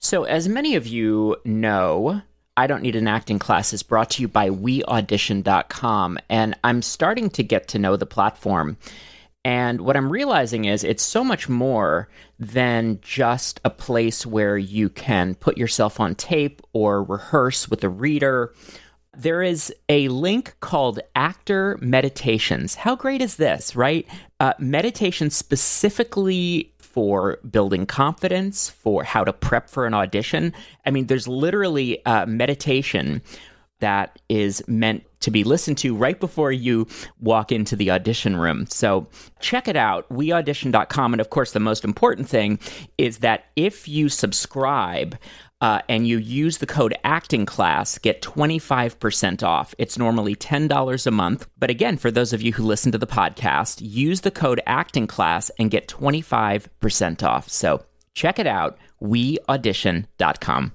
So, as many of you know, I Don't Need an Acting Class is brought to you by WeAudition.com, and I'm starting to get to know the platform. And what I'm realizing is it's so much more than just a place where you can put yourself on tape or rehearse with a reader. There is a link called Actor Meditations. How great is this, right? Uh, meditation specifically for building confidence, for how to prep for an audition. I mean, there's literally uh, meditation that is meant to be listened to right before you walk into the audition room. So check it out, weaudition.com. And of course, the most important thing is that if you subscribe, uh, and you use the code acting class get 25% off. It's normally $10 a month. But again for those of you who listen to the podcast use the code acting class and get 25% off. So check it out weaudition.com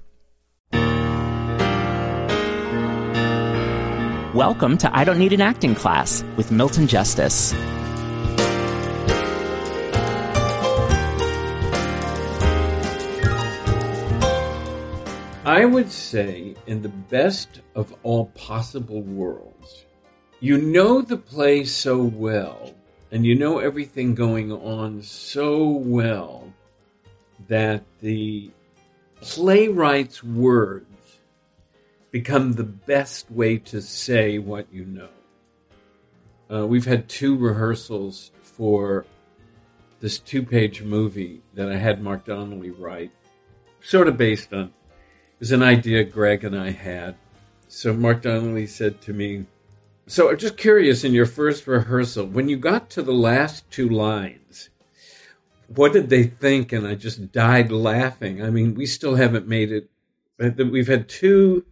Welcome to I Don't Need an Acting Class with Milton Justice. I would say, in the best of all possible worlds, you know the play so well and you know everything going on so well that the playwright's words become the best way to say what you know. Uh, we've had two rehearsals for this two page movie that I had Mark Donnelly write, sort of based on, was an idea Greg and I had. So Mark Donnelly said to me, So I'm just curious in your first rehearsal, when you got to the last two lines, what did they think? And I just died laughing. I mean, we still haven't made it. Uh, we've had two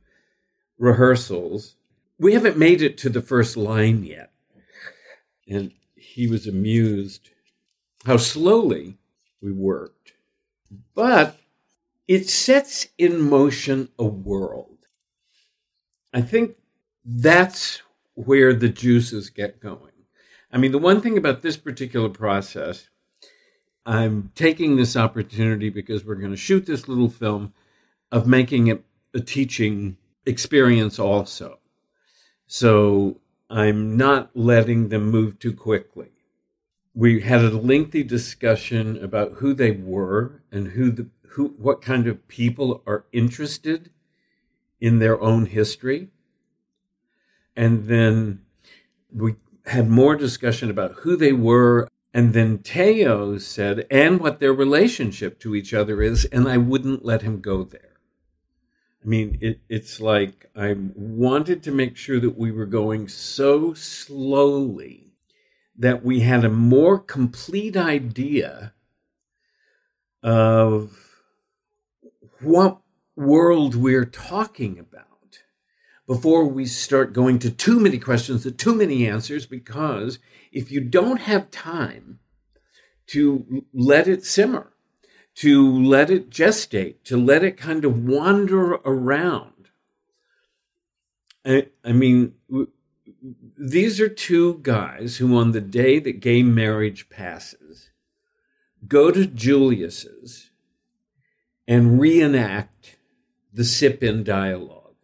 rehearsals. We haven't made it to the first line yet. And he was amused how slowly we worked. But it sets in motion a world. I think that's where the juices get going. I mean, the one thing about this particular process, I'm taking this opportunity because we're going to shoot this little film of making it a teaching experience also. So I'm not letting them move too quickly. We had a lengthy discussion about who they were and who the who what kind of people are interested in their own history. And then we had more discussion about who they were. And then Teo said, and what their relationship to each other is. And I wouldn't let him go there. I mean, it, it's like I wanted to make sure that we were going so slowly that we had a more complete idea of what world we're talking about before we start going to too many questions and too many answers. Because if you don't have time to let it simmer, to let it gestate, to let it kind of wander around. I, I mean, these are two guys who, on the day that gay marriage passes, go to Julius's and reenact the sip in dialogue.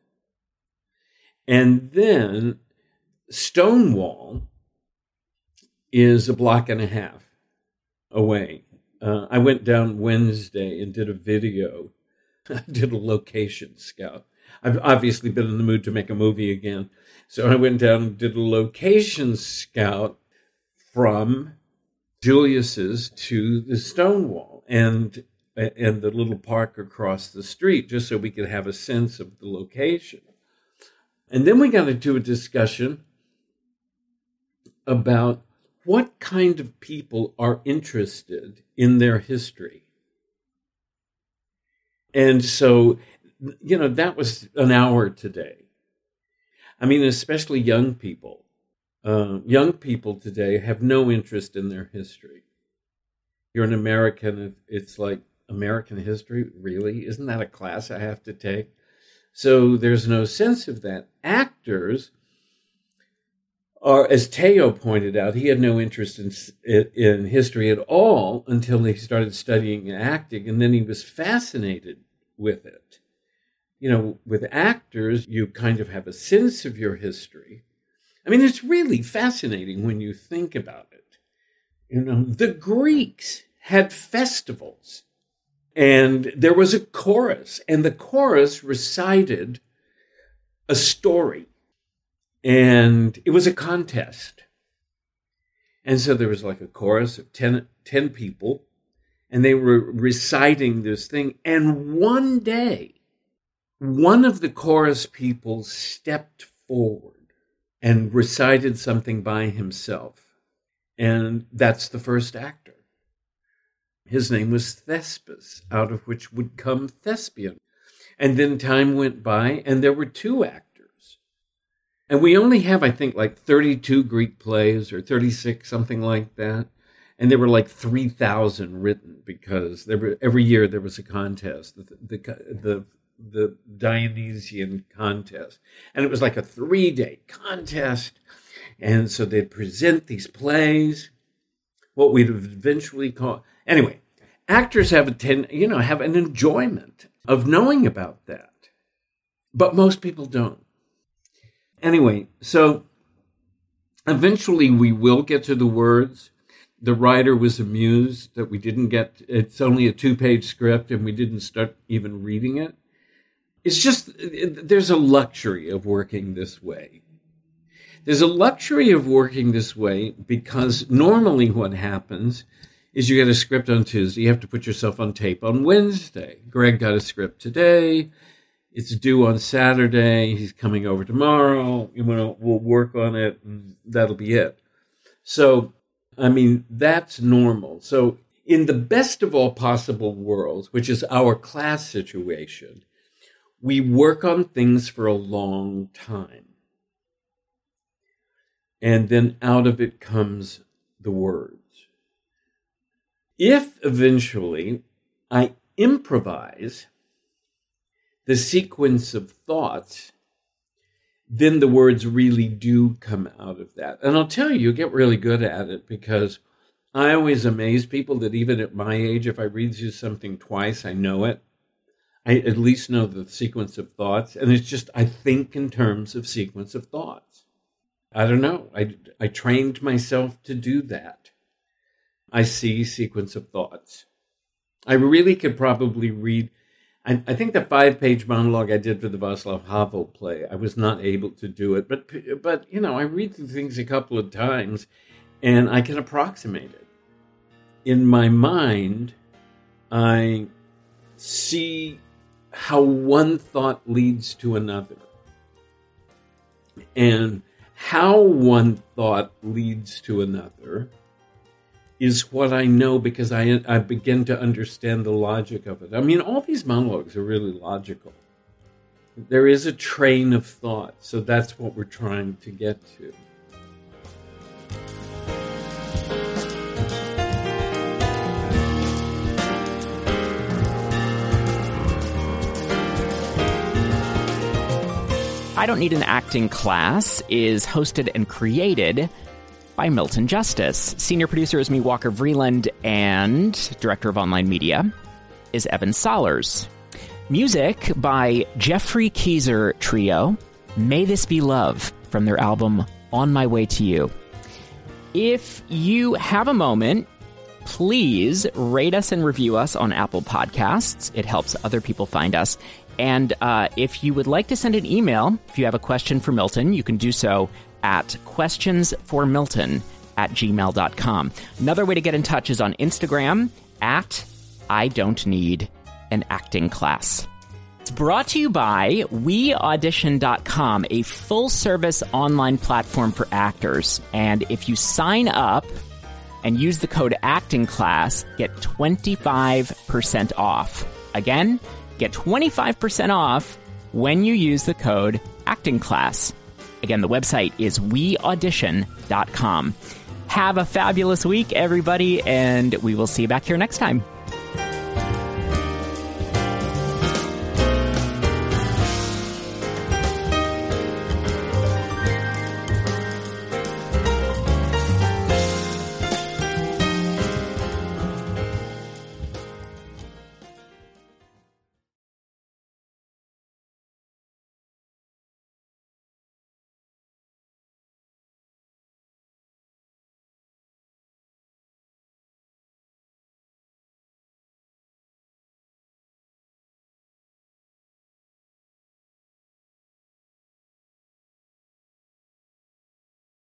And then Stonewall is a block and a half away uh, I went down Wednesday and did a video. I did a location scout. I've obviously been in the mood to make a movie again. So I went down and did a location scout from Julius's to the Stonewall and and the little park across the street, just so we could have a sense of the location. And then we got into a discussion about what kind of people are interested in their history? And so you know, that was an hour today. I mean, especially young people. Uh, young people today have no interest in their history. You're an American, it's like American history, really? Isn't that a class I have to take? So there's no sense of that. Actors are, as Teo pointed out, he had no interest in, in history at all until he started studying acting, and then he was fascinated with it you know, with actors, you kind of have a sense of your history. I mean, it's really fascinating when you think about it. You know, the Greeks had festivals, and there was a chorus, and the chorus recited a story, and it was a contest. And so there was like a chorus of 10, 10 people, and they were reciting this thing. And one day, one of the chorus people stepped forward and recited something by himself. And that's the first actor. His name was Thespis, out of which would come thespian. And then time went by, and there were two actors. And we only have, I think, like 32 Greek plays or 36, something like that. And there were like 3,000 written because there were, every year there was a contest. The, the, the the Dionysian contest. And it was like a three day contest. And so they'd present these plays, what we'd eventually call, anyway, actors have a ten, you know, have an enjoyment of knowing about that. But most people don't. Anyway, so eventually we will get to the words. The writer was amused that we didn't get, it's only a two page script and we didn't start even reading it it's just there's a luxury of working this way. There's a luxury of working this way because normally what happens is you get a script on Tuesday, you have to put yourself on tape on Wednesday. Greg got a script today. It's due on Saturday. He's coming over tomorrow. You know, we'll work on it, and that'll be it. So, I mean, that's normal. So, in the best of all possible worlds, which is our class situation, we work on things for a long time. And then out of it comes the words. If eventually I improvise the sequence of thoughts, then the words really do come out of that. And I'll tell you, you get really good at it because I always amaze people that even at my age, if I read you something twice, I know it. I at least know the sequence of thoughts. And it's just, I think in terms of sequence of thoughts. I don't know. I, I trained myself to do that. I see sequence of thoughts. I really could probably read. I, I think the five page monologue I did for the Václav Havel play, I was not able to do it. But, but, you know, I read through things a couple of times and I can approximate it. In my mind, I see how one thought leads to another. And how one thought leads to another is what I know because I, I begin to understand the logic of it. I mean, all these monologues are really logical. There is a train of thought, so that's what we're trying to get to. I Don't Need an Acting Class is hosted and created by Milton Justice. Senior producer is me, Walker Vreeland, and director of online media is Evan Solers. Music by Geoffrey Keezer Trio, May This Be Love, from their album On My Way to You. If you have a moment, please rate us and review us on Apple Podcasts. It helps other people find us. And uh, if you would like to send an email, if you have a question for Milton, you can do so at questionsformilton at gmail.com. Another way to get in touch is on Instagram at I don't need an acting class. It's brought to you by weaudition.com, a full service online platform for actors. And if you sign up and use the code acting class, get 25% off. Again, Get 25% off when you use the code acting class. Again, the website is weaudition.com. Have a fabulous week, everybody, and we will see you back here next time.